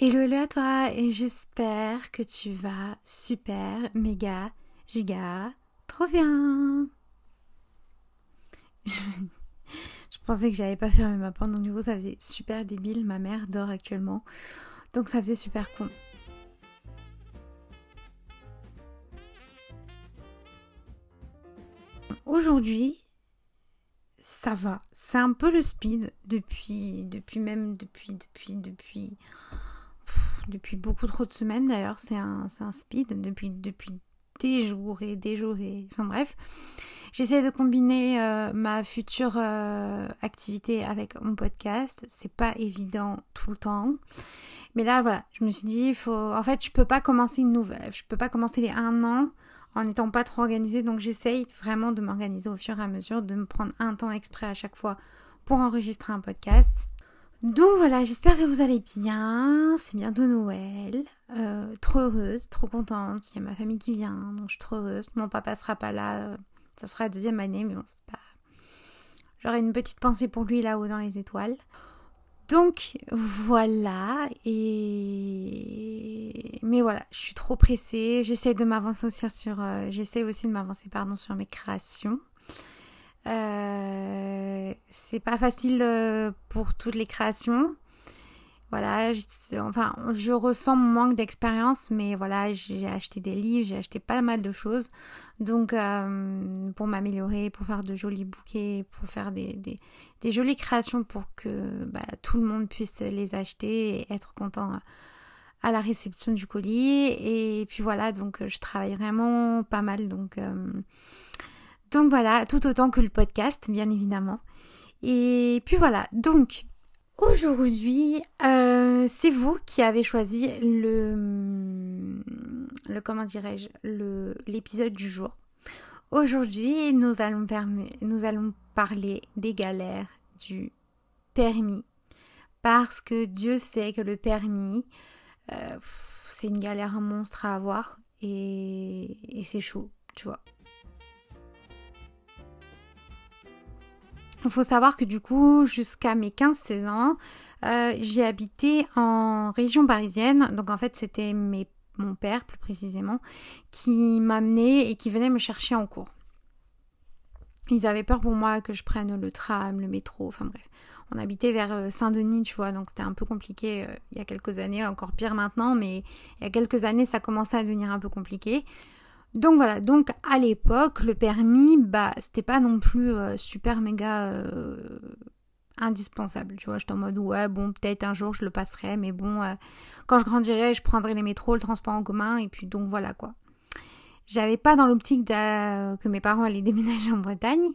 Hello, à toi et j'espère que tu vas super, méga, giga, trop bien. Je, pensais que j'avais pas fermé ma porte, donc du coup ça faisait super débile. Ma mère dort actuellement, donc ça faisait super con. Aujourd'hui, ça va. C'est un peu le speed depuis, depuis même, depuis, depuis, depuis depuis beaucoup trop de semaines d'ailleurs, c'est un, un, speed depuis, depuis des jours et des jours et... Enfin bref, j'essaie de combiner euh, ma future euh, activité avec mon podcast. C'est pas évident tout le temps. Mais là, voilà, je me suis dit, faut... En fait, je peux pas commencer une nouvelle... Je peux pas commencer les un an en n'étant pas trop organisée. Donc j'essaye vraiment de m'organiser au fur et à mesure, de me prendre un temps exprès à chaque fois pour enregistrer un podcast. Donc voilà, j'espère que vous allez bien. C'est bientôt Noël. Euh, trop heureuse, trop contente. Il y a ma famille qui vient, donc je suis trop heureuse. Mon papa sera pas là. Ça sera la deuxième année, mais bon, c'est pas. J'aurai une petite pensée pour lui là-haut dans les étoiles. Donc voilà, et mais voilà, je suis trop pressée. J'essaie de m'avancer aussi sur, euh, j'essaie aussi de m'avancer pardon sur mes créations. Euh, c'est pas facile euh, pour toutes les créations. Voilà, je, enfin, je ressens mon manque d'expérience, mais voilà, j'ai acheté des livres, j'ai acheté pas mal de choses. Donc, euh, pour m'améliorer, pour faire de jolis bouquets, pour faire des, jolies créations pour que bah, tout le monde puisse les acheter et être content à la réception du colis. Et puis voilà, donc je travaille vraiment pas mal. Donc, donc voilà, tout autant que le podcast, bien évidemment. Et puis voilà, donc aujourd'hui, euh, c'est vous qui avez choisi le, comment dirais-je, l'épisode du jour. Aujourd'hui, nous allons, parler des galères du permis. Parce que Dieu sait que le permis, euh, c'est une galère monstre à avoir et c'est chaud, tu vois. Il faut savoir que du coup, jusqu'à mes 15-16 ans, euh, j'ai habité en région parisienne. Donc en fait, c'était mon père plus précisément qui m'amenait et qui venait me chercher en cours. Ils avaient peur pour moi que je prenne le tram, le métro, enfin bref. On habitait vers euh, Saint-Denis, tu vois, donc c'était un peu compliqué euh, il y a quelques années, encore pire maintenant, mais il y a quelques années, ça commençait à devenir un peu compliqué. Donc voilà, donc à l'époque, le permis, bah, c'était pas non plus euh, super méga euh, indispensable. Tu vois, j'étais en mode, ouais, bon, peut-être un jour je le passerai, mais bon, euh, quand je grandirai, je prendrai les métros, le transport en commun, et puis donc voilà quoi. J'avais pas dans l'optique que mes parents allaient déménager en Bretagne.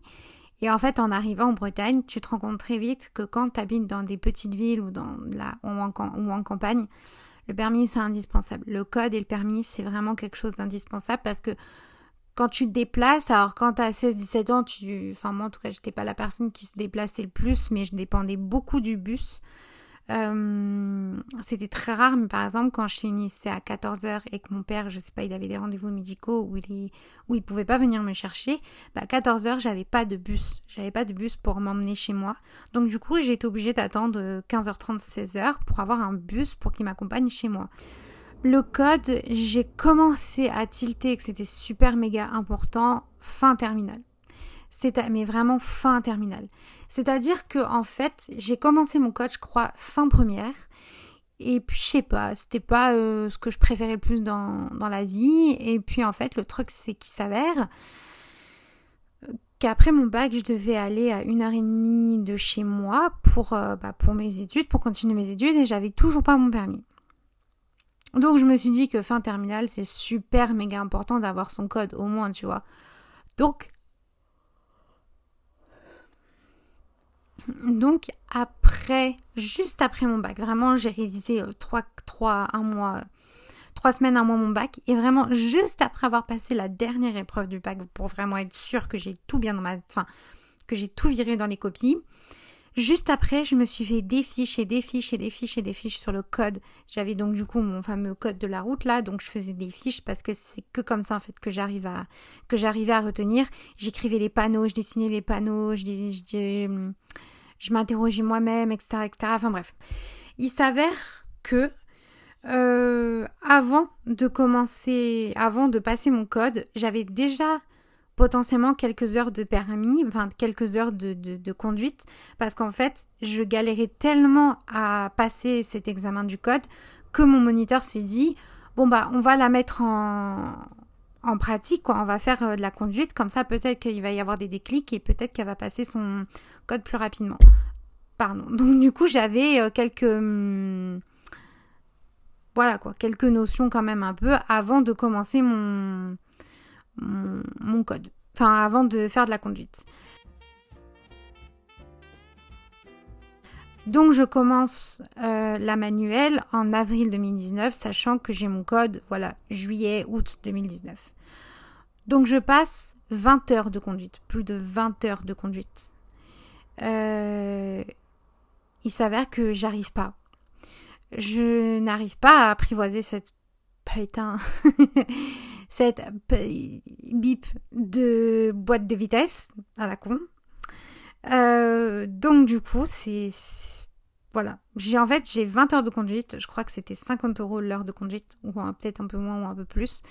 Et en fait, en arrivant en Bretagne, tu te rends compte très vite que quand tu habites dans des petites villes ou, dans la, ou en campagne, le permis, c'est indispensable. Le code et le permis, c'est vraiment quelque chose d'indispensable parce que quand tu te déplaces, alors quand tu as 16-17 ans, tu... Enfin moi en tout cas, j'étais pas la personne qui se déplaçait le plus, mais je dépendais beaucoup du bus. Euh, c'était très rare, mais par exemple, quand je finissais à 14h et que mon père, je sais pas, il avait des rendez-vous médicaux où il, où il pouvait pas venir me chercher, bah à 14h, j'avais pas de bus. J'avais pas de bus pour m'emmener chez moi. Donc du coup, été obligée d'attendre 15h30, 16h pour avoir un bus pour qu'il m'accompagne chez moi. Le code, j'ai commencé à tilter que c'était super méga important fin terminale c'est mais vraiment fin terminale. C'est-à-dire que en fait, j'ai commencé mon code, je crois, fin première. Et puis, je sais pas, c'était pas euh, ce que je préférais le plus dans, la vie. Et puis, en fait, le truc, c'est qu'il s'avère qu'après mon bac, je devais aller à une heure et demie de chez moi pour, euh, bah, pour mes études, pour continuer mes études, et j'avais toujours pas mon permis. Donc, je me suis dit que fin terminale, c'est super méga important d'avoir son code, au moins, tu vois. Donc, Donc après, juste après mon bac, vraiment j'ai révisé euh, mois, trois semaines, un mois mon bac, et vraiment juste après avoir passé la dernière épreuve du bac pour vraiment être sûr que j'ai tout bien dans ma, enfin que j'ai tout viré dans les copies. Juste après, je me suis fait des fiches et des fiches et des fiches et des fiches sur le code. J'avais donc du coup mon fameux code de la route là, donc je faisais des fiches parce que c'est que comme ça en fait que j'arrive à que j'arrivais à retenir. J'écrivais les panneaux, je dessinais les panneaux, je disais, je disais je m'interrogeais moi-même, etc., etc. Enfin bref. Il s'avère que euh, avant de commencer, avant de passer mon code, j'avais déjà potentiellement quelques heures de permis, enfin quelques heures de, conduite, parce qu'en fait, je galérais tellement à passer cet examen du code que mon moniteur s'est dit, bon bah on va la mettre en, pratique, quoi. On va faire euh, de la conduite, comme ça peut-être qu'il va y avoir des déclics et peut-être qu'elle va passer son code plus rapidement. Pardon. Donc du coup j'avais euh, quelques hum, voilà quoi, quelques notions quand même un peu avant de commencer mon, mon, code. Enfin avant de faire de la conduite. Donc je commence euh, la manuelle en avril 2019, sachant que j'ai mon code, voilà, juillet, août 2019. Donc je passe 20 heures de conduite, plus de 20 heures de conduite. Euh, il s'avère que j'arrive pas. Je n'arrive pas à apprivoiser cette putain, cette bip de boîte de vitesse à la con. Euh, donc du coup, c'est voilà. J'ai en fait j'ai 20 heures de conduite. Je crois que c'était 50 euros l'heure de conduite, ou peut-être un peu moins ou un peu plus.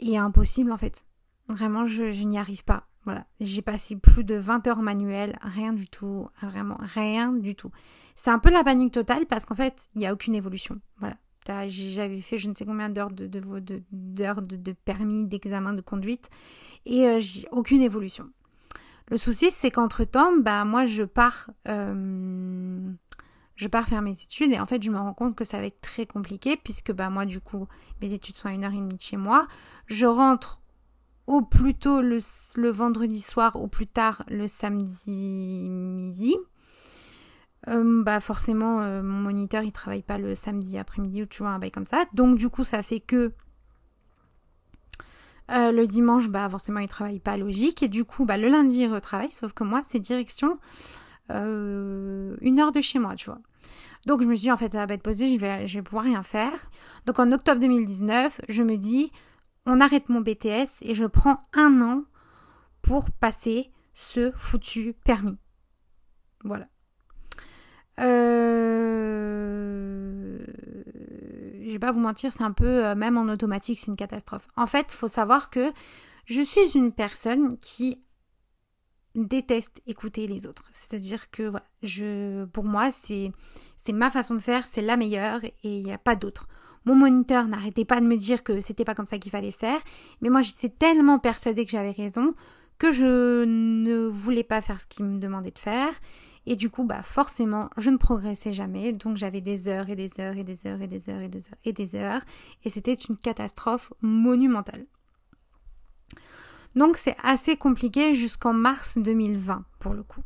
Et impossible en fait. Vraiment, je, n'y arrive pas. Voilà. J'ai passé plus de 20 heures manuelles, rien du tout, vraiment rien du tout. C'est un peu la panique totale parce qu'en fait, il n'y a aucune évolution. Voilà. J'avais fait je ne sais combien d'heures de, permis, d'examen de conduite et euh, j'ai aucune évolution. Le souci, c'est qu'entre-temps, bah, moi, je pars, euh, je pars faire mes études et en fait, je me rends compte que ça va être très compliqué puisque bah, moi, du coup, mes études sont à une heure et demie de chez moi. Je rentre au plus tôt le, vendredi soir, au plus tard le samedi midi. Euh, bah forcément euh, mon moniteur il travaille pas le samedi après-midi ou tu vois un bail comme ça donc du coup ça fait que euh, le dimanche, bah forcément, il travaille pas logique. Et du coup, bah, le lundi, il retravaille. Sauf que moi, c'est direction euh, une heure de chez moi, tu vois. Donc, je me suis dit, en fait, ça va être posé, je vais, je vais pouvoir rien faire. Donc, en octobre 2019, je me dis, on arrête mon BTS et je prends un an pour passer ce foutu permis. Voilà. Euh je vais pas vous mentir, c'est un peu, euh, même en automatique, c'est une catastrophe. En fait, faut savoir que je suis une personne qui déteste écouter les autres. C'est-à-dire que pour moi, c'est, c'est ma façon de faire, c'est la meilleure et il n'y a pas d'autre. Mon moniteur n'arrêtait pas de me dire que c'était pas comme ça qu'il fallait faire, mais moi j'étais tellement persuadée que j'avais raison que je ne voulais pas faire ce qu'il me demandait de faire et du coup, bah forcément, je ne progressais jamais. Donc j'avais des heures et des heures et des heures et des heures et des heures et des heures. Et c'était une catastrophe monumentale. Donc c'est assez compliqué jusqu'en mars 2020 pour le coup.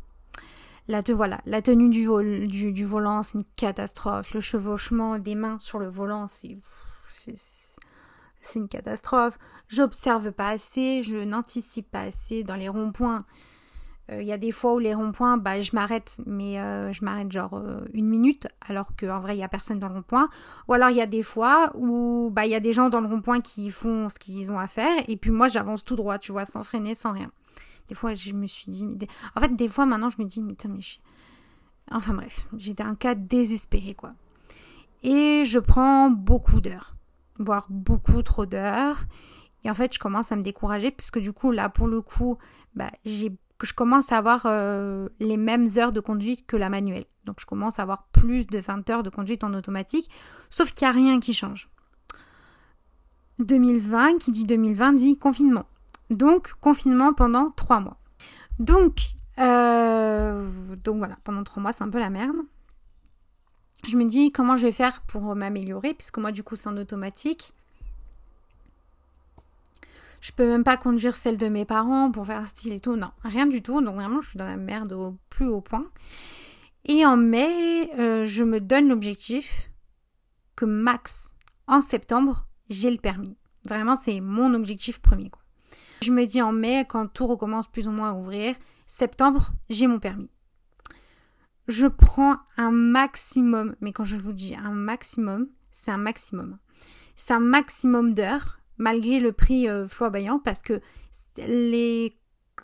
La, voilà, la tenue du volant, c'est une catastrophe. Le chevauchement des mains sur le volant, c'est, c'est une catastrophe. J'observe pas assez, je n'anticipe pas assez dans les ronds-points. Il euh, y a des fois où les ronds-points, bah, je m'arrête, mais euh, je m'arrête genre euh, une minute, alors qu'en vrai, il n'y a personne dans le rond-point. Ou alors, il y a des fois où bah, il y a des gens dans le rond-point qui font ce qu'ils ont à faire, et puis moi, j'avance tout droit, tu vois, sans freiner, sans rien. Des fois, je me suis dit... En fait, des fois, maintenant, je me dis, mais, mais Enfin bref, j'étais un cas désespéré, quoi. Et je prends beaucoup d'heures, voire beaucoup trop d'heures. Et en fait, je commence à me décourager, puisque du coup, là, pour le coup, bah, j'ai que je commence à avoir euh, les mêmes heures de conduite que la manuelle. Donc je commence à avoir plus de 20 heures de conduite en automatique, sauf qu'il n'y a rien qui change. 2020, qui dit 2020, dit confinement. Donc confinement pendant 3 mois. Donc, euh, donc voilà, pendant 3 mois, c'est un peu la merde. Je me dis comment je vais faire pour m'améliorer, puisque moi du coup c'est en automatique. Je peux même pas conduire celle de mes parents pour faire style et tout. Non, rien du tout. Donc vraiment, je suis dans la merde au plus haut point. Et en mai, euh, je me donne l'objectif que max en septembre, j'ai le permis. Vraiment, c'est mon objectif premier. Je me dis en mai, quand tout recommence plus ou moins à ouvrir, septembre, j'ai mon permis. Je prends un maximum, mais quand je vous dis un maximum, c'est un maximum. C'est un maximum d'heures malgré le prix euh, flamboyant, parce que les,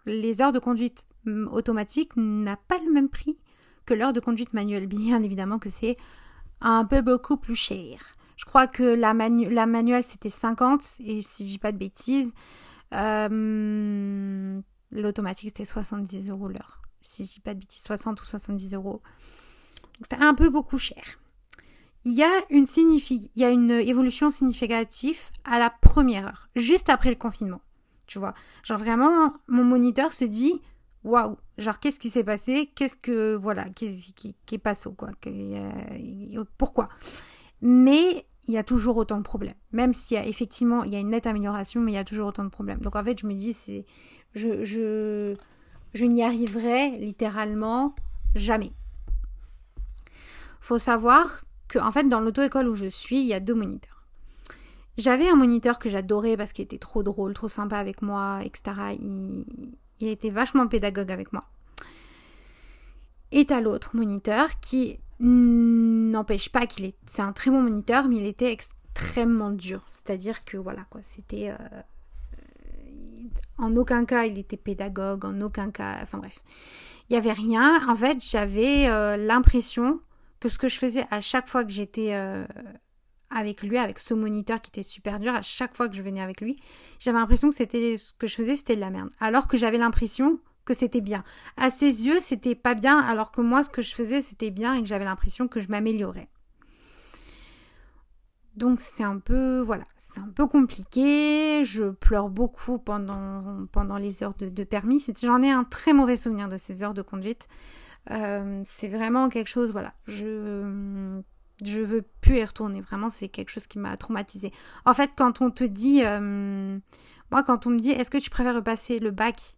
les heures de conduite automatique n'a pas le même prix que l'heure de conduite manuelle. Bien évidemment que c'est un peu beaucoup plus cher. Je crois que la, la manuelle c'était 50 et si je dis pas de bêtises, euh, l'automatique c'était 70 euros l'heure. Si je dis pas de bêtises, 60 ou 70 euros. Donc c'était un peu beaucoup cher. Il y, a une évolution significative à la première heure, juste après le confinement. Tu vois, genre vraiment, mon moniteur se dit waouh, genre qu'est-ce qui s'est passé, qu'est-ce que voilà, qui, qui, qui est passé quoi, pourquoi? Mais il y a toujours autant de problèmes. Même s'il y a effectivement, il y a une nette amélioration, mais il y a toujours autant de problèmes. Donc en fait, je me dis, c'est, je, je, je n'y arriverai littéralement jamais. Faut savoir en fait, dans l'auto-école où je suis, il y a deux moniteurs. J'avais un moniteur que j'adorais parce qu'il était trop drôle, trop sympa avec moi, etc. Il, il était vachement pédagogue avec moi. Et à l'autre moniteur qui n'empêche pas qu'il est. C'est un très bon moniteur, mais il était extrêmement dur. C'est-à-dire que voilà quoi, c'était. Euh, en aucun cas il était pédagogue, en aucun cas. Enfin bref. Il n'y avait rien. En fait, j'avais euh, l'impression que ce que je faisais à chaque fois que j'étais euh, avec lui, avec ce moniteur qui était super dur, à chaque fois que je venais avec lui, j'avais l'impression que c'était ce que je faisais, c'était de la merde. Alors que j'avais l'impression que c'était bien. À ses yeux, c'était pas bien, alors que moi, ce que je faisais, c'était bien et que j'avais l'impression que je m'améliorais. Donc c'est un peu, voilà, c'est un peu compliqué. Je pleure beaucoup pendant, pendant les heures de, de permis. J'en ai un très mauvais souvenir de ces heures de conduite. Euh, c'est vraiment quelque chose, voilà, je je veux plus y retourner. Vraiment, c'est quelque chose qui m'a traumatisé. En fait, quand on te dit, euh, moi, quand on me dit, est-ce que tu préfères repasser le bac?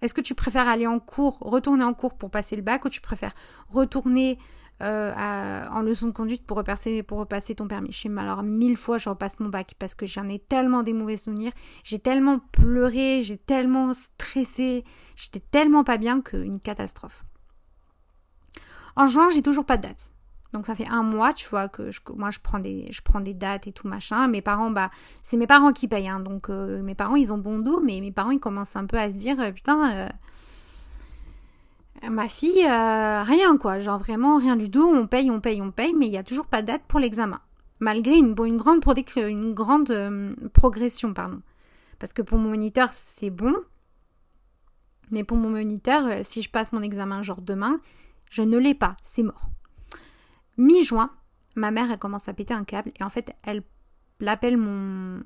Est-ce que tu préfères aller en cours, retourner en cours pour passer le bac, ou tu préfères retourner euh, en leçon de conduite pour repasser, pour repasser ton permis? Je suis alors mille fois, je repasse mon bac parce que j'en ai tellement des mauvais souvenirs. J'ai tellement pleuré, j'ai tellement stressé, j'étais tellement pas bien qu'une catastrophe. En juin, j'ai toujours pas de date. Donc ça fait un mois, tu vois, que moi je prends des je prends des dates et tout machin. Mes parents, bah c'est mes parents qui payent, hein. donc euh, mes parents ils ont bon dos, mais mes parents ils commencent un peu à se dire euh, putain. Euh, ma fille, rien quoi, genre vraiment rien du tout, on paye, on paye, on paye, mais il n'y a toujours pas de date pour l'examen. Malgré une, une grande, une grande progression, pardon. Parce que pour mon moniteur, c'est bon. Mais pour mon moniteur, si je passe mon examen genre demain, je ne l'ai pas, c'est mort. Mi-juin, ma mère, elle commence à péter un câble et en fait, elle l'appelle mon,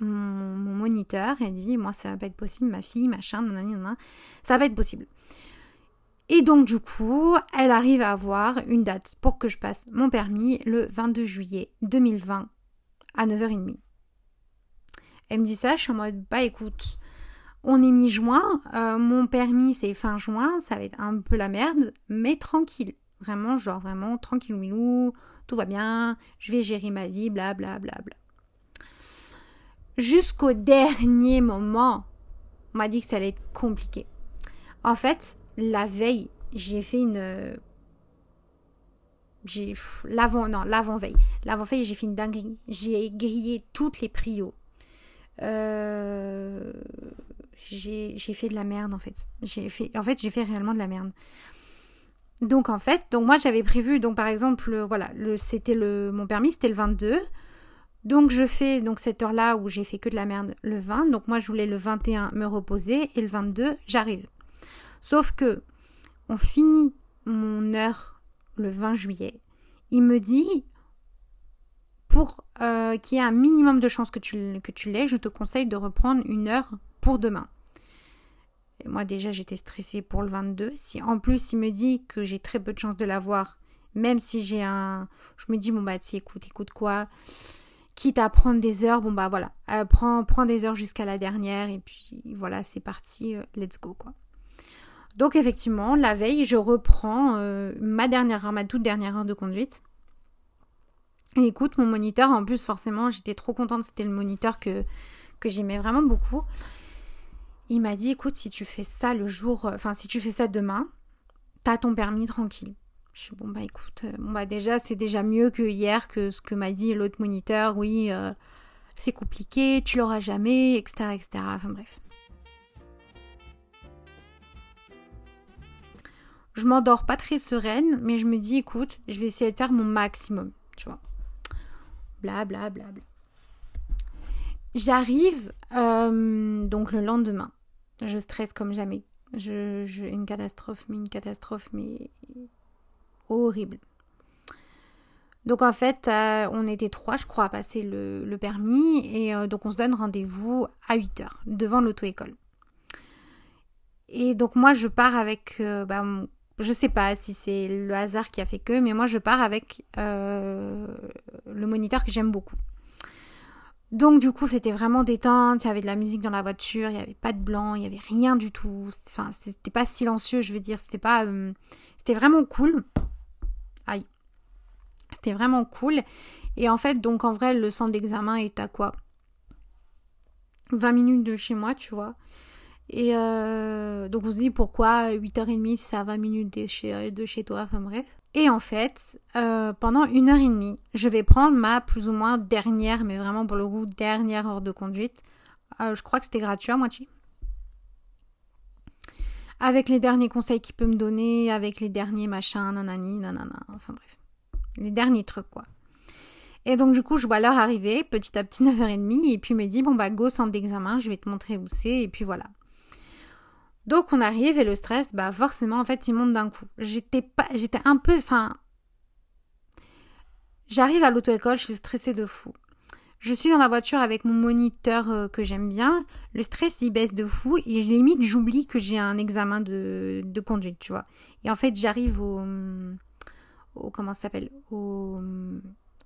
mon, moniteur. Elle dit Moi, ça va pas être possible, ma fille, machin, nanana, ça va pas être possible. Et donc, du coup, elle arrive à avoir une date pour que je passe mon permis le 22 juillet 2020 à 9h30. Elle me dit ça, je suis en mode Bah écoute, on est mi-juin, euh, mon permis c'est fin juin, ça va être un peu la merde, mais tranquille. Vraiment, genre vraiment tranquille tout va bien, je vais gérer ma vie, bla bla bla bla. Jusqu'au dernier moment, on m'a dit que ça allait être compliqué. En fait, la veille, j'ai fait une j'ai l'avant non l'avant veille l'avant veille j'ai fait une dinguerie j'ai grillé toutes les prios euh, j'ai fait de la merde en fait j'ai fait en fait j'ai fait réellement de la merde donc en fait, donc moi j'avais prévu, donc par exemple, voilà, le, c'était le, mon permis c'était le 22. Donc je fais donc cette heure-là où j'ai fait que de la merde le 20. Donc moi je voulais le 21 me reposer et le 22 j'arrive. Sauf que on finit mon heure le 20 juillet. Il me dit pour euh, qu'il y ait un minimum de chances que tu l'aies, je te conseille de reprendre une heure pour demain moi déjà j'étais stressée pour le 22. Si en plus il me dit que j'ai très peu de chances de l'avoir, même si j'ai un... Je me dis, bon bah si écoute, écoute quoi quitte à prendre des heures, bon bah voilà, euh, prends, des heures jusqu'à la dernière et puis voilà, c'est parti, euh, let's go quoi. Donc effectivement, la veille, je reprends euh, ma dernière heure, ma toute dernière heure de conduite. Écoute, mon moniteur, en plus forcément, j'étais trop contente, c'était le moniteur que, que j'aimais vraiment beaucoup. Il m'a dit écoute, si tu fais ça le jour, euh, enfin si tu fais ça demain, t'as ton permis tranquille. Je suis bon bah écoute, euh, bon bah déjà c'est déjà mieux que hier que ce que m'a dit l'autre moniteur, oui euh, c'est compliqué, tu l'auras jamais, etc. etc. Enfin bref. Je m'endors pas très sereine, mais je me dis, écoute, je vais essayer de faire mon maximum, tu vois. Bla bla bla. J'arrive euh, donc le lendemain. Je stresse comme jamais. Je, une catastrophe, mais une catastrophe, mais horrible. Donc en fait, euh, on était trois, je crois, à passer le, permis. Et euh, donc on se donne rendez-vous à 8 heures devant l'auto-école. Et donc moi, je pars avec... Bah, je sais pas si c'est le hasard qui a fait que, mais moi, je pars avec le moniteur que j'aime beaucoup. Donc du coup, c'était vraiment détente, il y avait de la musique dans la voiture, il n'y avait pas de blanc, il n'y avait rien du tout. Enfin, c'était pas silencieux, je veux dire, c'était pas euh, c'était vraiment cool. Aïe. C'était vraiment cool et en fait, donc en vrai, le centre d'examen est à quoi? 20 minutes de chez moi, tu vois. Et euh, donc on se dit pourquoi 8h30 c'est à 20 minutes de chez, toi, enfin bref. Et en fait, euh, pendant une heure et demie, je vais prendre ma plus ou moins dernière, mais vraiment pour le coup, dernière heure de conduite. Euh, je crois que c'était gratuit à moitié. Avec les derniers conseils qu'il peut me donner, avec les derniers machins, nanani, nanana, enfin bref. Les derniers trucs, quoi. Et donc, du coup, je vois l'heure arriver, petit à petit, 9h30, et puis me dit, bon, bah, go, centre d'examen, je vais te montrer où c'est, et puis voilà. Donc on arrive et le stress, bah forcément en fait il monte d'un coup. J'étais pas, j'étais un peu, enfin, j'arrive à l'auto-école, je suis stressée de fou. Je suis dans la voiture avec mon moniteur euh, que j'aime bien. Le stress il baisse de fou et limite j'oublie que j'ai un examen de, de, conduite, tu vois. Et en fait j'arrive au, comment s'appelle? Au,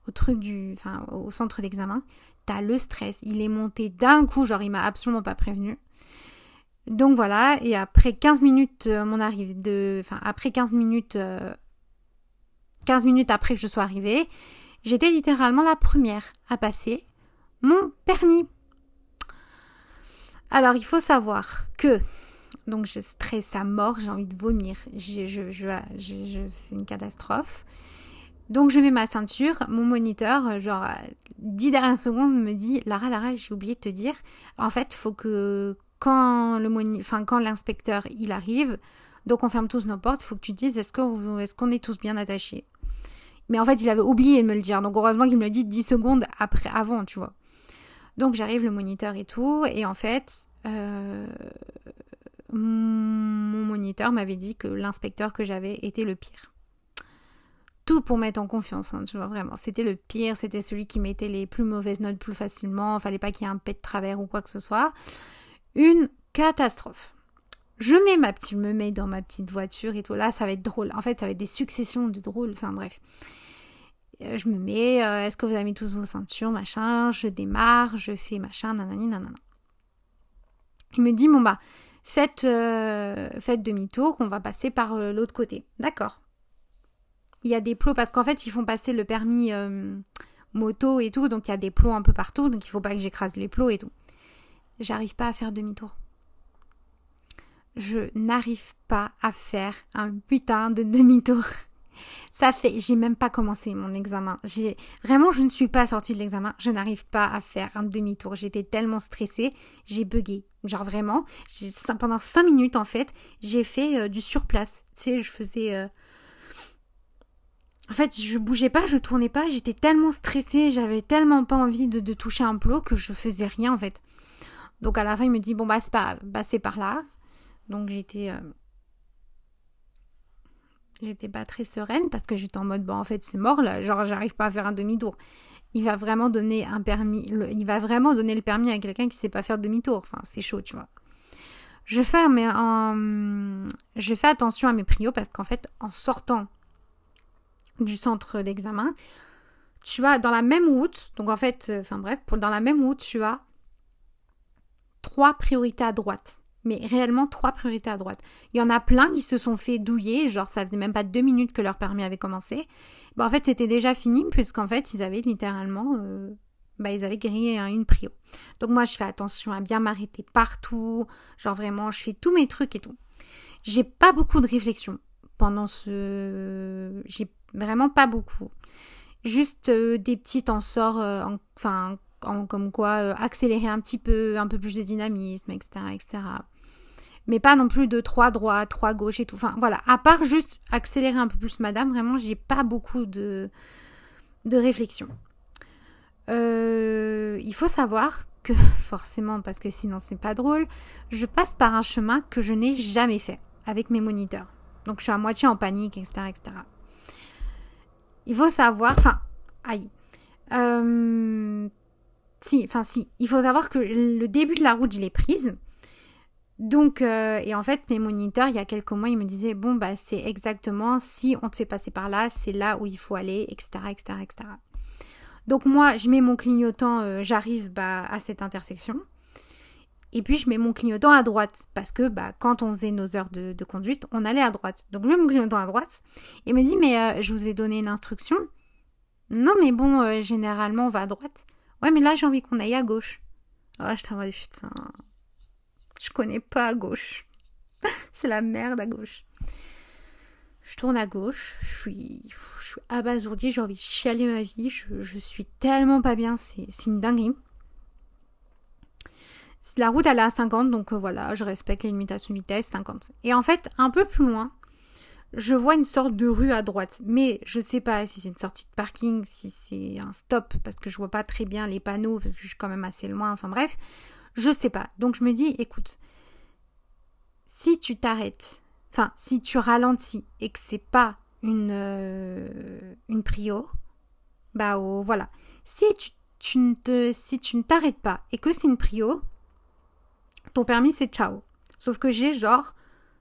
au truc du, enfin au centre d'examen. T'as le stress, il est monté d'un coup, genre il m'a absolument pas prévenu. Donc voilà, et après 15 minutes, euh, mon arrivée de. Enfin, après 15 minutes. 15 euh, minutes après que je sois arrivée, j'étais littéralement la première à passer mon permis. Alors, il faut savoir que. Donc, je stresse à mort, j'ai envie de vomir. C'est une catastrophe. Donc, je mets ma ceinture. Mon moniteur, genre, 10 dernières secondes, me dit Lara, Lara, j'ai oublié de te dire. En fait, faut que quand le enfin quand l'inspecteur il arrive, donc on ferme tous nos portes, il faut que tu dises est-ce qu'on est, qu'on est tous bien attachés? Mais en fait, il avait oublié de me le dire. Donc heureusement qu'il me le dit 10 secondes après avant, tu vois. Donc j'arrive le moniteur et tout et en fait euh, mon moniteur m'avait dit que l'inspecteur que j'avais était le pire. Tout pour mettre en confiance, hein, tu vois, vraiment. C'était le pire, c'était celui qui mettait les plus mauvaises notes plus facilement, fallait pas qu'il y ait un pet de travers ou quoi que ce soit une catastrophe. Je mets ma petite, me mets dans ma petite voiture et tout. Là, ça va être drôle. En fait, ça va être des successions de drôles. Enfin, bref. Euh, je me mets, euh, est-ce que vous avez tous vos ceintures, machin? Je démarre, je fais machin, nanani, nanana. Il me dit, bon bah, faites, euh, faites demi-tour, on va passer par l'autre côté. D'accord. Il y a des plots parce qu'en fait, ils font passer le permis moto et tout, donc il y a des plots un peu partout, donc il faut pas que j'écrase les plots et tout j'arrive pas à faire demi-tour. Je n'arrive pas à faire un putain de demi-tour. Ça fait, j'ai même pas commencé mon examen. J'ai vraiment, je ne suis pas sortie de l'examen. Je n'arrive pas à faire un demi-tour. J'étais tellement stressée, j'ai bugué. Genre vraiment, pendant cinq minutes en fait, j'ai fait euh, du surplace. Tu sais, je faisais. Euh, en fait, je bougeais pas, je tournais pas. J'étais tellement stressée, j'avais tellement pas envie de, de toucher un plot que je faisais rien en fait. Donc à la fin, il me dit bon bah c'est pas bah, par là. Donc j'étais euh, j'étais pas très sereine parce que j'étais en mode bon en fait c'est mort là, genre j'arrive pas à faire un demi-tour. Il va vraiment donner un permis, il va vraiment donner le permis à quelqu'un qui sait pas faire demi-tour. Enfin c'est chaud tu vois. Je fais mais je fais attention à mes prios parce qu'en fait en sortant du centre d'examen, tu as dans la même route, donc en fait, euh, enfin bref, dans la même route, tu as trois priorités à droite. Mais réellement trois priorités à droite. Il y en a plein qui se sont fait douiller, genre ça faisait même pas deux minutes que leur permis avait commencé. Bah, en fait c'était déjà fini puisqu'en fait ils avaient littéralement, euh, bah, ils avaient grillé une prio. Donc moi je fais attention à bien m'arrêter partout, genre vraiment je fais tous mes trucs et tout. J'ai pas beaucoup de réflexion pendant ce, j'ai vraiment pas beaucoup. Juste euh, des petits en sort, euh, enfin comme quoi euh, accélérer un petit peu, un peu plus de dynamisme, etc., etc. Mais pas non plus de 3 droits, 3 gauche et tout. Enfin voilà, à part juste accélérer un peu plus madame, vraiment j'ai pas beaucoup de, de réflexion. Euh, il faut savoir que forcément, parce que sinon c'est pas drôle, je passe par un chemin que je n'ai jamais fait avec mes moniteurs. Donc je suis à moitié en panique, etc. etc. Il faut savoir, enfin, aïe. Euh, si, enfin si, il faut savoir que le début de la route, je l'ai prise. Donc, euh, et en fait, mes moniteurs, il y a quelques mois, ils me disaient, bon, bah, c'est exactement, si on te fait passer par là, c'est là où il faut aller, etc., etc., etc. Donc moi, je mets mon clignotant, euh, j'arrive bah, à cette intersection. Et puis je mets mon clignotant à droite parce que bah, quand on faisait nos heures de, conduite, on allait à droite. Donc je mets mon clignotant à droite et me dit mais euh, je vous ai donné une instruction. Non mais bon, généralement on va à droite. Ouais mais là j'ai envie qu'on aille à gauche. Oh je t'envoie putain. Je connais pas à gauche. C'est la merde à gauche. Je tourne à gauche, je suis, je suis abasourdie, j'ai envie de chialer ma vie, je, suis tellement pas bien, c'est une dinguerie. La route elle est à 50, donc euh, voilà, je respecte les limitations de vitesse, 50. Et en fait, un peu plus loin, je vois une sorte de rue à droite, mais je sais pas si c'est une sortie de parking, si c'est un stop, parce que je vois pas très bien les panneaux, parce que je suis quand même assez loin, enfin bref, je sais pas. Donc je me dis, écoute, si tu t'arrêtes Enfin, si tu ralentis et que c'est pas une, euh, une prio, bah oh, voilà. Si tu, ne te, si tu ne t'arrêtes pas et que c'est une prio, ton permis c'est ciao. Sauf que j'ai genre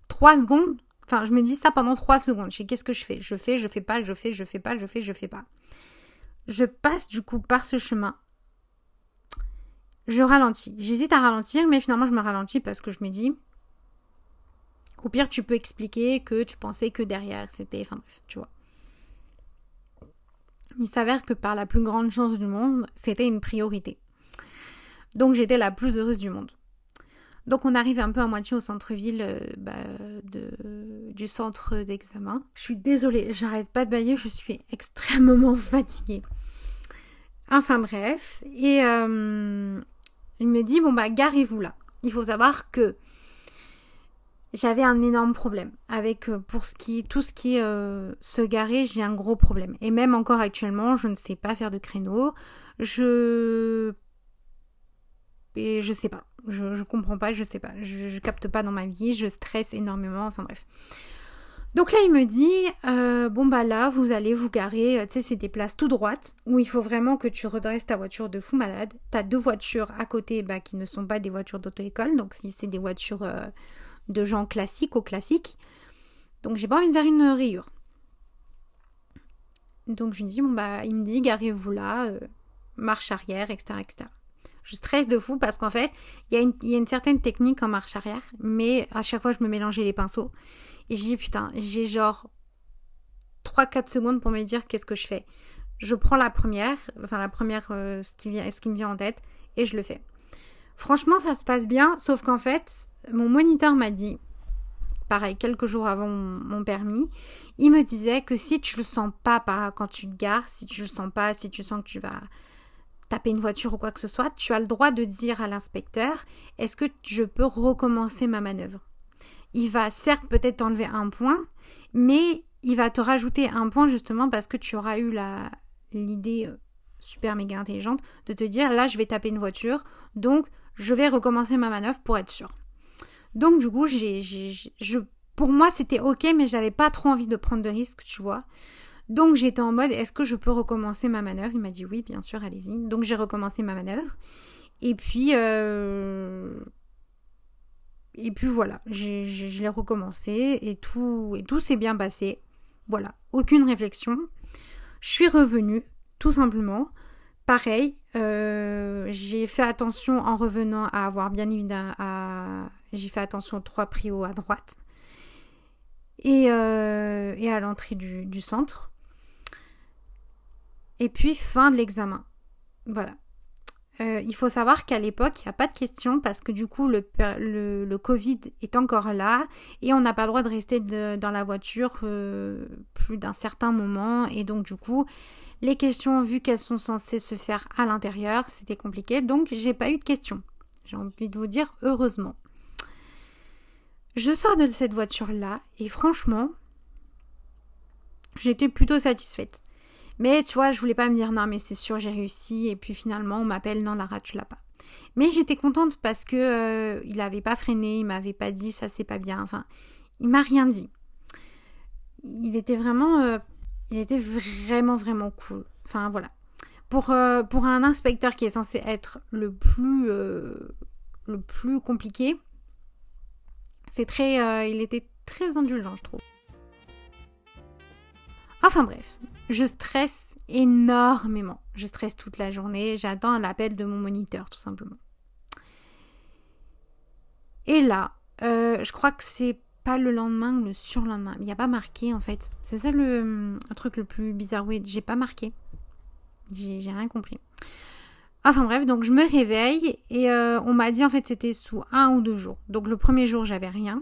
3 secondes. Enfin, je me dis ça pendant 3 secondes. Je sais qu'est-ce que je fais? Je fais, je fais pas, je fais, je fais pas, je fais, je fais pas. Je passe du coup par ce chemin. Je ralentis. J'hésite à ralentir, mais finalement je me ralentis parce que je me dis, au pire, tu peux expliquer que tu pensais que derrière c'était. Enfin bref, tu vois. Il s'avère que par la plus grande chance du monde, c'était une priorité. Donc j'étais la plus heureuse du monde. Donc on arrive un peu à moitié au centre-ville euh, bah, du centre d'examen. Je suis désolée, j'arrête pas de bailler, je suis extrêmement fatiguée. Enfin bref, et euh, il me dit bon bah garez-vous là. Il faut savoir que j'avais un énorme problème avec euh, pour ce qui tout ce qui est se garer j'ai un gros problème et même encore actuellement je ne sais pas faire de créneau je et je sais pas je, comprends pas je sais pas je, capte pas dans ma vie je stresse énormément enfin bref donc là il me dit euh, bon bah là vous allez vous garer tu sais c'est des places tout droites où il faut vraiment que tu redresses ta voiture de fou malade t'as deux voitures à côté bah, qui ne sont pas des voitures d'auto-école donc si c'est des voitures de gens classiques au classique. Donc j'ai pas envie de faire une rayure. Donc je lui dis, bon bah, il me dit, garez-vous là, euh, marche arrière, etc., etc. Je stresse de fou parce qu'en fait, il y, a une certaine technique en marche arrière, mais à chaque fois, je me mélangeais les pinceaux. Et je dis, putain, j'ai genre 3-4 secondes pour me dire qu'est-ce que je fais? Je prends la première, enfin la première, euh, ce, qui vient, me vient en tête, et je le fais. Franchement, ça se passe bien, sauf qu'en fait, mon moniteur m'a dit, pareil, quelques jours avant mon, permis, il me disait que si tu le sens pas quand tu te gares, si tu le sens pas, si tu sens que tu vas taper une voiture ou quoi que ce soit, tu as le droit de dire à l'inspecteur est-ce que je peux recommencer ma manœuvre? Il va certes peut-être enlever un point, mais il va te rajouter un point justement parce que tu auras eu l'idée euh, super méga intelligente de te dire là je vais taper une voiture donc je vais recommencer ma manœuvre pour être sûr. Donc du coup, pour moi c'était ok, mais j'avais pas trop envie de prendre de risques, tu vois. Donc j'étais en mode, est-ce que je peux recommencer ma manœuvre? Il m'a dit oui, bien sûr, allez-y. Donc j'ai recommencé ma manœuvre. Et puis, euh... et puis voilà, je l'ai recommencé et tout, et tout s'est bien passé. Voilà, aucune réflexion. Je suis revenue, tout simplement. Pareil, euh, j'ai fait attention en revenant à avoir bien évidemment j'ai fait attention aux trois prios à droite et, euh, et à l'entrée du, du, centre. Et puis fin de l'examen. Voilà. Euh, il faut savoir qu'à l'époque, il n'y a pas de question parce que du coup, le, Covid est encore là et on n'a pas le droit de rester dans la voiture euh, plus d'un certain moment. Et donc, du coup, les questions, vu qu'elles sont censées se faire à l'intérieur, c'était compliqué. Donc, j'ai pas eu de questions. J'ai envie de vous dire heureusement. Je sors de cette voiture-là et franchement, j'étais plutôt satisfaite. Mais tu vois, je voulais pas me dire non, mais c'est sûr, j'ai réussi. Et puis finalement, on m'appelle non, Lara, tu l'as pas. Mais j'étais contente parce que euh, il avait pas freiné, il m'avait pas dit ça c'est pas bien. Enfin, il m'a rien dit. Il était vraiment, euh, il était vraiment vraiment cool. Enfin voilà. Pour, euh, pour un inspecteur qui est censé être le plus le plus compliqué, c'est très, il était très indulgent, je trouve. Enfin bref, je stresse énormément. Je stresse toute la journée. J'attends l'appel de mon moniteur, tout simplement. Et là, euh, je crois que c'est pas le lendemain ou le surlendemain. Il n'y a pas marqué en fait. C'est ça le, truc le plus bizarre. Oui, j'ai pas marqué. J'ai rien compris. Enfin bref, donc je me réveille et euh, on m'a dit en fait c'était sous un ou deux jours. Donc le premier jour j'avais rien.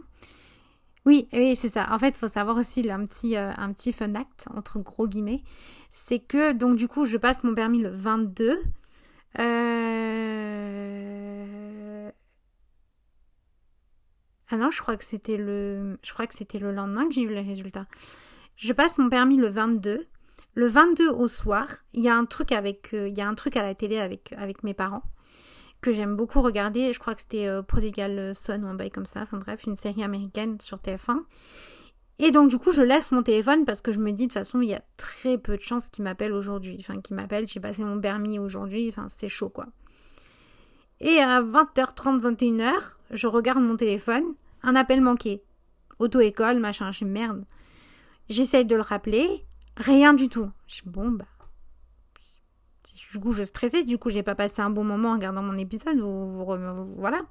Oui, oui, c'est ça. En fait, il faut savoir aussi un petit, euh, un fun act, entre gros guillemets. C'est que, donc, du coup, je passe mon permis le 22. Euh... Ah non, je crois que c'était le, je crois que c'était le lendemain que j'ai eu les résultats. Je passe mon permis le 22. Le 22 au soir, il y a un truc avec, euh, il y a un truc à la télé avec, avec mes parents que j'aime beaucoup regarder. Je crois que c'était euh, Prodigal Son ou un bail comme ça. Enfin bref, une série américaine sur TF1. Et donc du coup, je laisse mon téléphone parce que je me dis de toute façon, il y a très peu de chances qu'il m'appelle aujourd'hui. Enfin, qu'il m'appelle, j'ai passé mon permis aujourd'hui. Enfin, c'est chaud quoi. Et à 20h30, 21h, je regarde mon téléphone. Un appel manqué. Auto-école, machin. Je merde. J'essaye de le rappeler. Rien du tout. Je bon, bah, du coup, je stressais. Du coup, j'ai pas passé un bon moment en regardant mon épisode. voilà.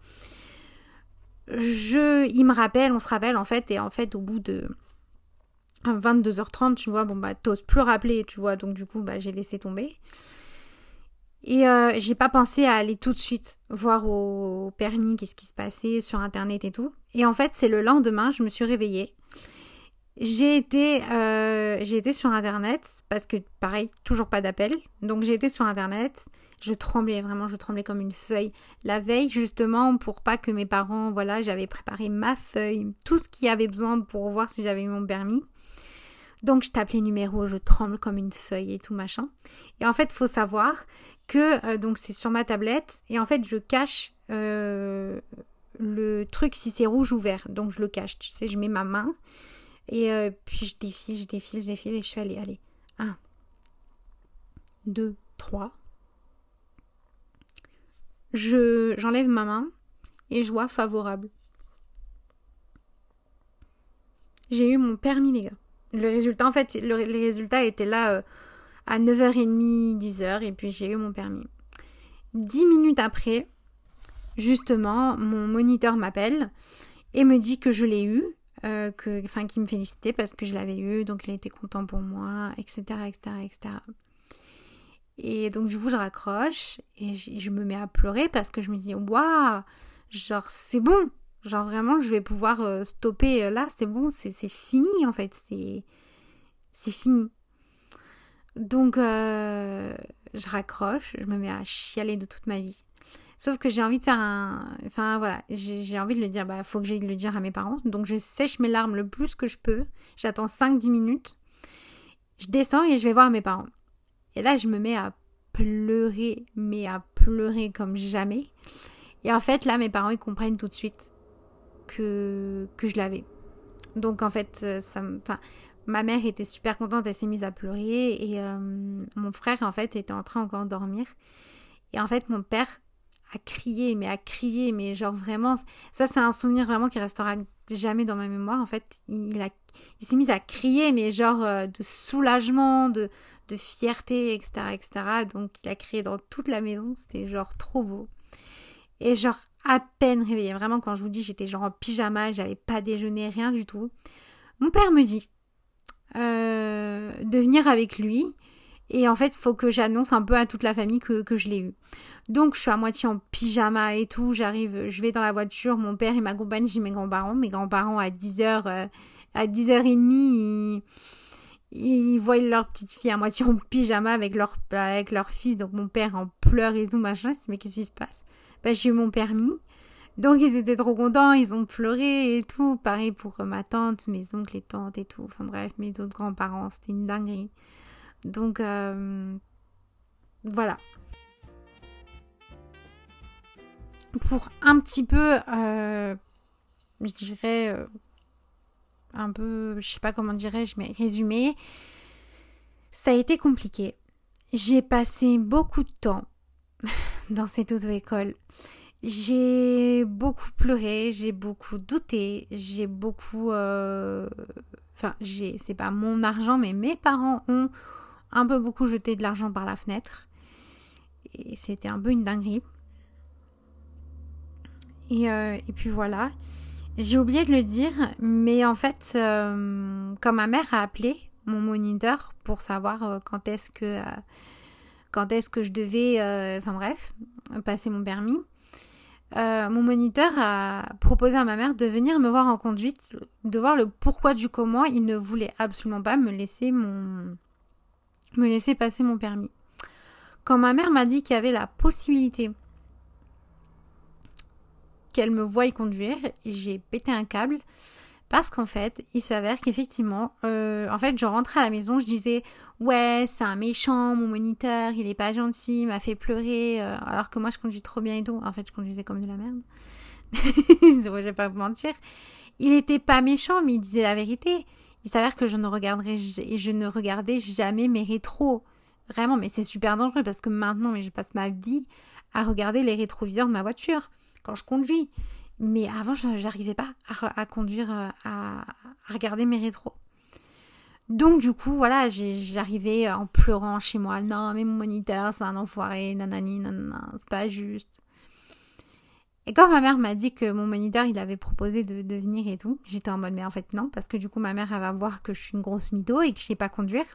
Je, il me rappelle, on se rappelle en fait, et en fait, au bout de 22h30, tu vois, bon bah, t'oses plus rappeler, tu vois, donc du coup, bah, j'ai laissé tomber. Et euh, j'ai pas pensé à aller tout de suite voir au permis qu'est-ce qui se passait sur internet et tout. Et en fait, c'est le lendemain, je me suis réveillée. J'ai été, euh, été sur internet parce que pareil, toujours pas d'appel. Donc j'ai été sur internet. Je tremblais vraiment, je tremblais comme une feuille. La veille justement pour pas que mes parents, voilà, j'avais préparé ma feuille, tout ce qu'il y avait besoin pour voir si j'avais mon permis. Donc je tape les numéros, je tremble comme une feuille et tout machin. Et en fait, faut savoir que euh, donc c'est sur ma tablette et en fait je cache euh, le truc si c'est rouge ou vert. Donc je le cache, tu sais, je mets ma main et euh, puis je défile, je défile, je défile et je fais allez, allez. 1, 2, 3. Je, j'enlève ma main et je vois favorable. J'ai eu mon permis, les gars. Le résultat, en fait, le, les résultats là euh, à 9h30, 10h, et puis j'ai eu mon permis. Dix minutes après, justement, mon moniteur m'appelle et me dit que je l'ai eu euh, que, qui me félicitait parce que je l'avais eu, donc il était content pour moi, etc., etc., etc. Et donc du coup, je raccroche et je me mets à pleurer parce que je me dis, waouh, genre c'est bon, genre vraiment, je vais pouvoir euh, stopper euh, là, c'est bon, c'est fini en fait, c'est c'est fini. Donc je raccroche, je me mets à chialer de toute ma vie. Sauf que j'ai envie de faire un. Enfin voilà, j'ai envie de le dire, bah faut que j'aille le dire à mes parents. Donc je sèche mes larmes le plus que je peux. J'attends 5-10 minutes. Je descends et je vais voir mes parents. Et là, je me mets à pleurer, mais à pleurer comme jamais. Et en fait, là, mes parents, ils comprennent tout de suite que, que je l'avais. Donc en fait, euh, ça Enfin, ma mère était super contente, elle s'est mise à pleurer. Et euh, mon frère, en fait, était en train encore de dormir. Et en fait, mon père à crier, mais à crier, mais genre vraiment, ça c'est un souvenir vraiment qui restera jamais dans ma mémoire. En fait, il, a, il s'est mis à crier, mais genre euh, de soulagement, de, de fierté, etc., etc. Donc il a crié dans toute la maison, c'était genre trop beau. Et genre à peine réveillé, vraiment quand je vous dis j'étais genre en pyjama, j'avais pas déjeuné, rien du tout. Mon père me dit euh, de venir avec lui et en fait, il faut que j'annonce un peu à toute la famille que, que je l'ai eu. Donc, je suis à moitié en pyjama et tout. J'arrive, je vais dans la voiture. Mon père et ma compagne, j'ai mes grands-parents. Mes grands-parents, à 10h, euh, à 10h30, ils, ils voient leur petite fille à moitié en pyjama avec leur, avec leur fils. Donc, mon père en pleurs et tout, machin. Mais qu'est-ce qui se passe? Ben, J'ai eu mon permis. Donc ils étaient trop contents, ils ont pleuré et tout. Pareil pour ma tante, mes oncles et tantes et tout. Enfin bref, mes autres grands-parents, c'était une dinguerie. Donc euh, voilà. Pour un petit peu, euh, je dirais, euh, un peu, je sais pas comment dirais-je, mais résumé, ça a été compliqué. J'ai passé beaucoup de temps dans cette auto-école. J'ai beaucoup pleuré, j'ai beaucoup douté, j'ai beaucoup... Enfin, j'ai, c'est pas mon argent, mais mes parents ont un peu beaucoup jeté de l'argent par la fenêtre. Et c'était un peu une dinguerie. Et, euh, puis voilà. J'ai oublié de le dire, mais en fait, euh, quand ma mère a appelé mon moniteur pour savoir euh, quand est-ce que quand est-ce que je devais, enfin bref, passer mon permis, mon moniteur a proposé à ma mère de venir me voir en conduite, de voir le pourquoi du comment. Il ne voulait absolument pas me laisser mon me laisser passer mon permis. Quand ma mère m'a dit qu'il y avait la possibilité qu'elle me voie conduire, j'ai pété un câble parce qu'en fait, il s'avère qu'effectivement, euh, en fait, je rentrais à la maison, je disais ouais, c'est un méchant, mon moniteur, il est pas gentil, il m'a fait pleurer, euh, alors que moi je conduis trop bien et tout. En fait, je conduisais comme de la merde. je vais pas vous mentir. Il était pas méchant, mais il disait la vérité. Il s'avère que je ne regarderai je ne regardais jamais mes rétros. Vraiment, mais c'est super dangereux parce que maintenant, mais je passe ma vie à regarder les rétroviseurs de ma voiture quand je conduis. Mais avant, je n'arrivais pas à, conduire, euh, à, regarder mes rétros. Donc du coup, voilà, j'arrivais en pleurant chez moi. Non, mais mon moniteur, c'est un enfoiré, nanani, nanana, c'est pas juste. Et quand ma mère m'a dit que mon moniteur, il avait proposé de, venir et tout, j'étais en mode, mais en fait non, parce que du coup, ma mère, elle va voir que je suis une grosse mytho et que je sais pas conduire.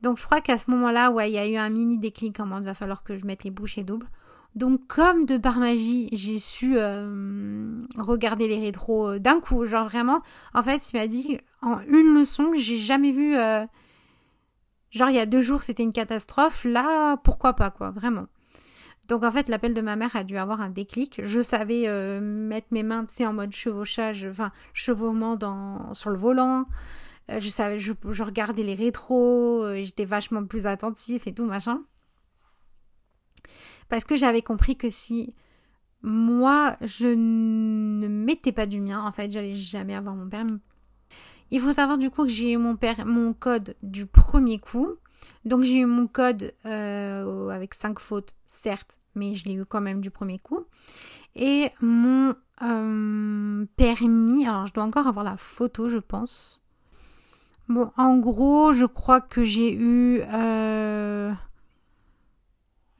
Donc je crois qu'à ce moment-là, ouais, il y a eu un mini déclic en mode, va falloir que je mette les bouchées doubles. Donc comme de par magie, j'ai su euh, regarder les rétros euh, d'un coup, genre vraiment, en fait, il m'a dit en une leçon, j'ai jamais vu... Euh, genre il y a deux jours, c'était une catastrophe, là, pourquoi pas, quoi, vraiment. Donc en fait, l'appel de ma mère a dû avoir un déclic. Je savais euh, mettre mes mains, tu sais, en mode chevauchage, enfin, chevauchement dans, sur le volant. Euh, je savais, je, regardais les rétros, euh, j'étais vachement plus attentif et tout, machin. Parce que j'avais compris que si moi, je ne mettais pas du mien, en fait, j'allais jamais avoir mon permis. Il faut savoir du coup que j'ai eu mon, mon code du premier coup. Donc j'ai eu mon code euh, avec 5 fautes, certes, mais je l'ai eu quand même du premier coup. Et mon euh, permis, alors je dois encore avoir la photo, je pense. Bon, en gros, je crois que j'ai eu... Euh,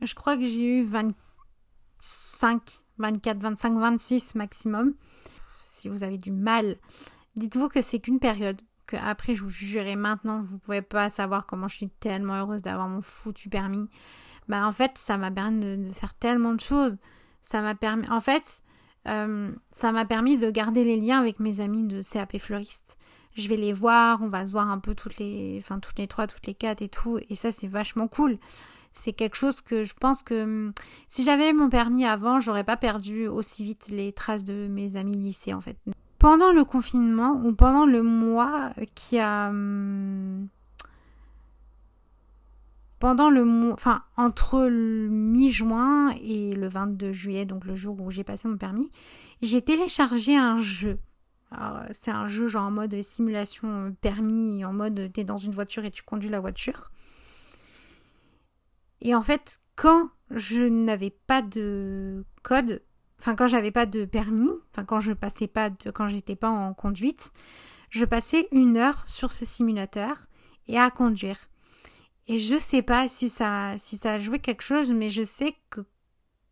je crois que j'ai eu 25, 24, 25, 26 maximum. Si vous avez du mal, dites-vous que c'est qu'une période après, je vous jurerai maintenant, vous ne pouvez pas savoir comment je suis tellement heureuse d'avoir mon foutu permis. Bah, en fait, ça m'a permis de, faire tellement de choses. Ça m'a permis, en fait, euh, ça m'a permis de garder les liens avec mes amis de CAP fleuriste. Je vais les voir, on va se voir un peu toutes les, enfin, toutes les trois, toutes les quatre et tout. Et ça, c'est vachement cool. C'est quelque chose que je pense que hum, si j'avais mon permis avant, j'aurais pas perdu aussi vite les traces de mes amis lycée, en fait pendant le confinement ou pendant le mois qui a hum, pendant le mois enfin entre mi-juin et le 22 juillet donc le jour où j'ai passé mon permis j'ai téléchargé un jeu. C'est un jeu genre en mode simulation permis en mode t'es dans une voiture et tu conduis la voiture. Et en fait quand je n'avais pas de code enfin quand j'avais pas de permis, enfin quand je passais pas de, quand j'étais pas en conduite, je passais une heure sur ce simulateur et à conduire. Et je sais pas si ça, si ça a joué quelque chose, mais je sais que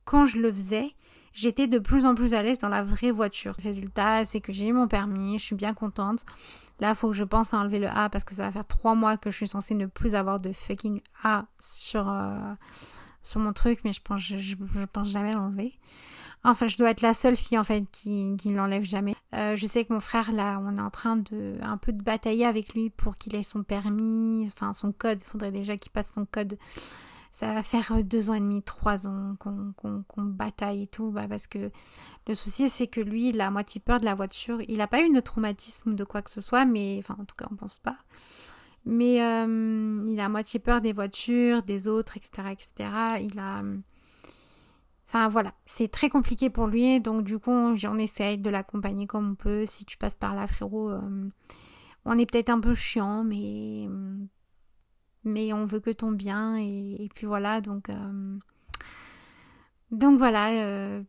quand je le faisais, j'étais de plus en plus à l'aise dans la vraie voiture. Résultat, c'est que j'ai eu mon permis, je suis bien contente. Là, faut que je pense à enlever le A parce que ça va faire trois mois que je suis censée ne plus avoir de fucking A sur, euh, sur mon truc, mais je pense, je, je pense jamais l'enlever. Enfin, je dois être la seule fille en fait qui, qui ne l'enlève jamais. Euh, je sais que mon frère là, on est en train de un peu de batailler avec lui pour qu'il ait son permis, enfin son code. Il faudrait déjà qu'il passe son code ça va faire deux ans et demi, trois ans qu'on bataille et tout, bah parce que le souci c'est que lui, il a moitié peur de la voiture. Il n'a pas eu de traumatisme de quoi que ce soit, mais enfin en tout cas on pense pas. Mais euh, il a moitié peur des voitures, des autres, etc., etc. Il a, enfin voilà, c'est très compliqué pour lui, donc du coup on essaye de l'accompagner comme on peut. Si tu passes par là, frérot, euh, on est peut-être un peu chiant, mais on veut que ton bien et, puis voilà donc euh, donc voilà euh,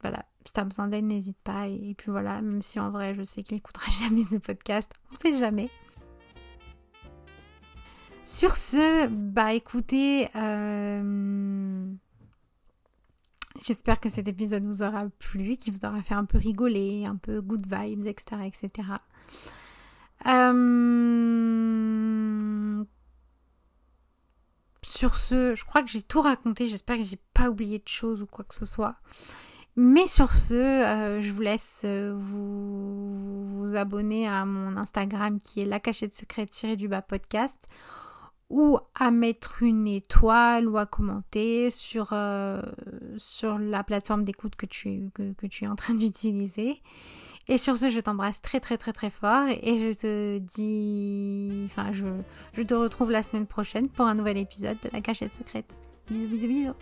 voilà si t'as besoin d'aide n'hésite pas et, puis voilà même si en vrai je sais qu'il n'écoutera jamais ce podcast on sait jamais sur ce bah écoutez J'espère que cet épisode vous aura plu, qu'il vous aura fait un peu rigoler, un peu good vibes, etc. etc. Euh, sur ce, je crois que j'ai tout raconté. J'espère que j'ai pas oublié de choses ou quoi que ce soit. Mais sur ce, euh, je vous laisse euh, vous, vous, abonner à mon Instagram qui est la cachette secrète tirée du bas podcast ou à mettre une étoile ou à commenter sur, sur la plateforme d'écoute que tu, que, que tu es en train d'utiliser. Et sur ce, je t'embrasse très très très très fort et je te dis... Enfin, je, je te retrouve la semaine prochaine pour un nouvel épisode de la cachette secrète. Bisous bisous bisous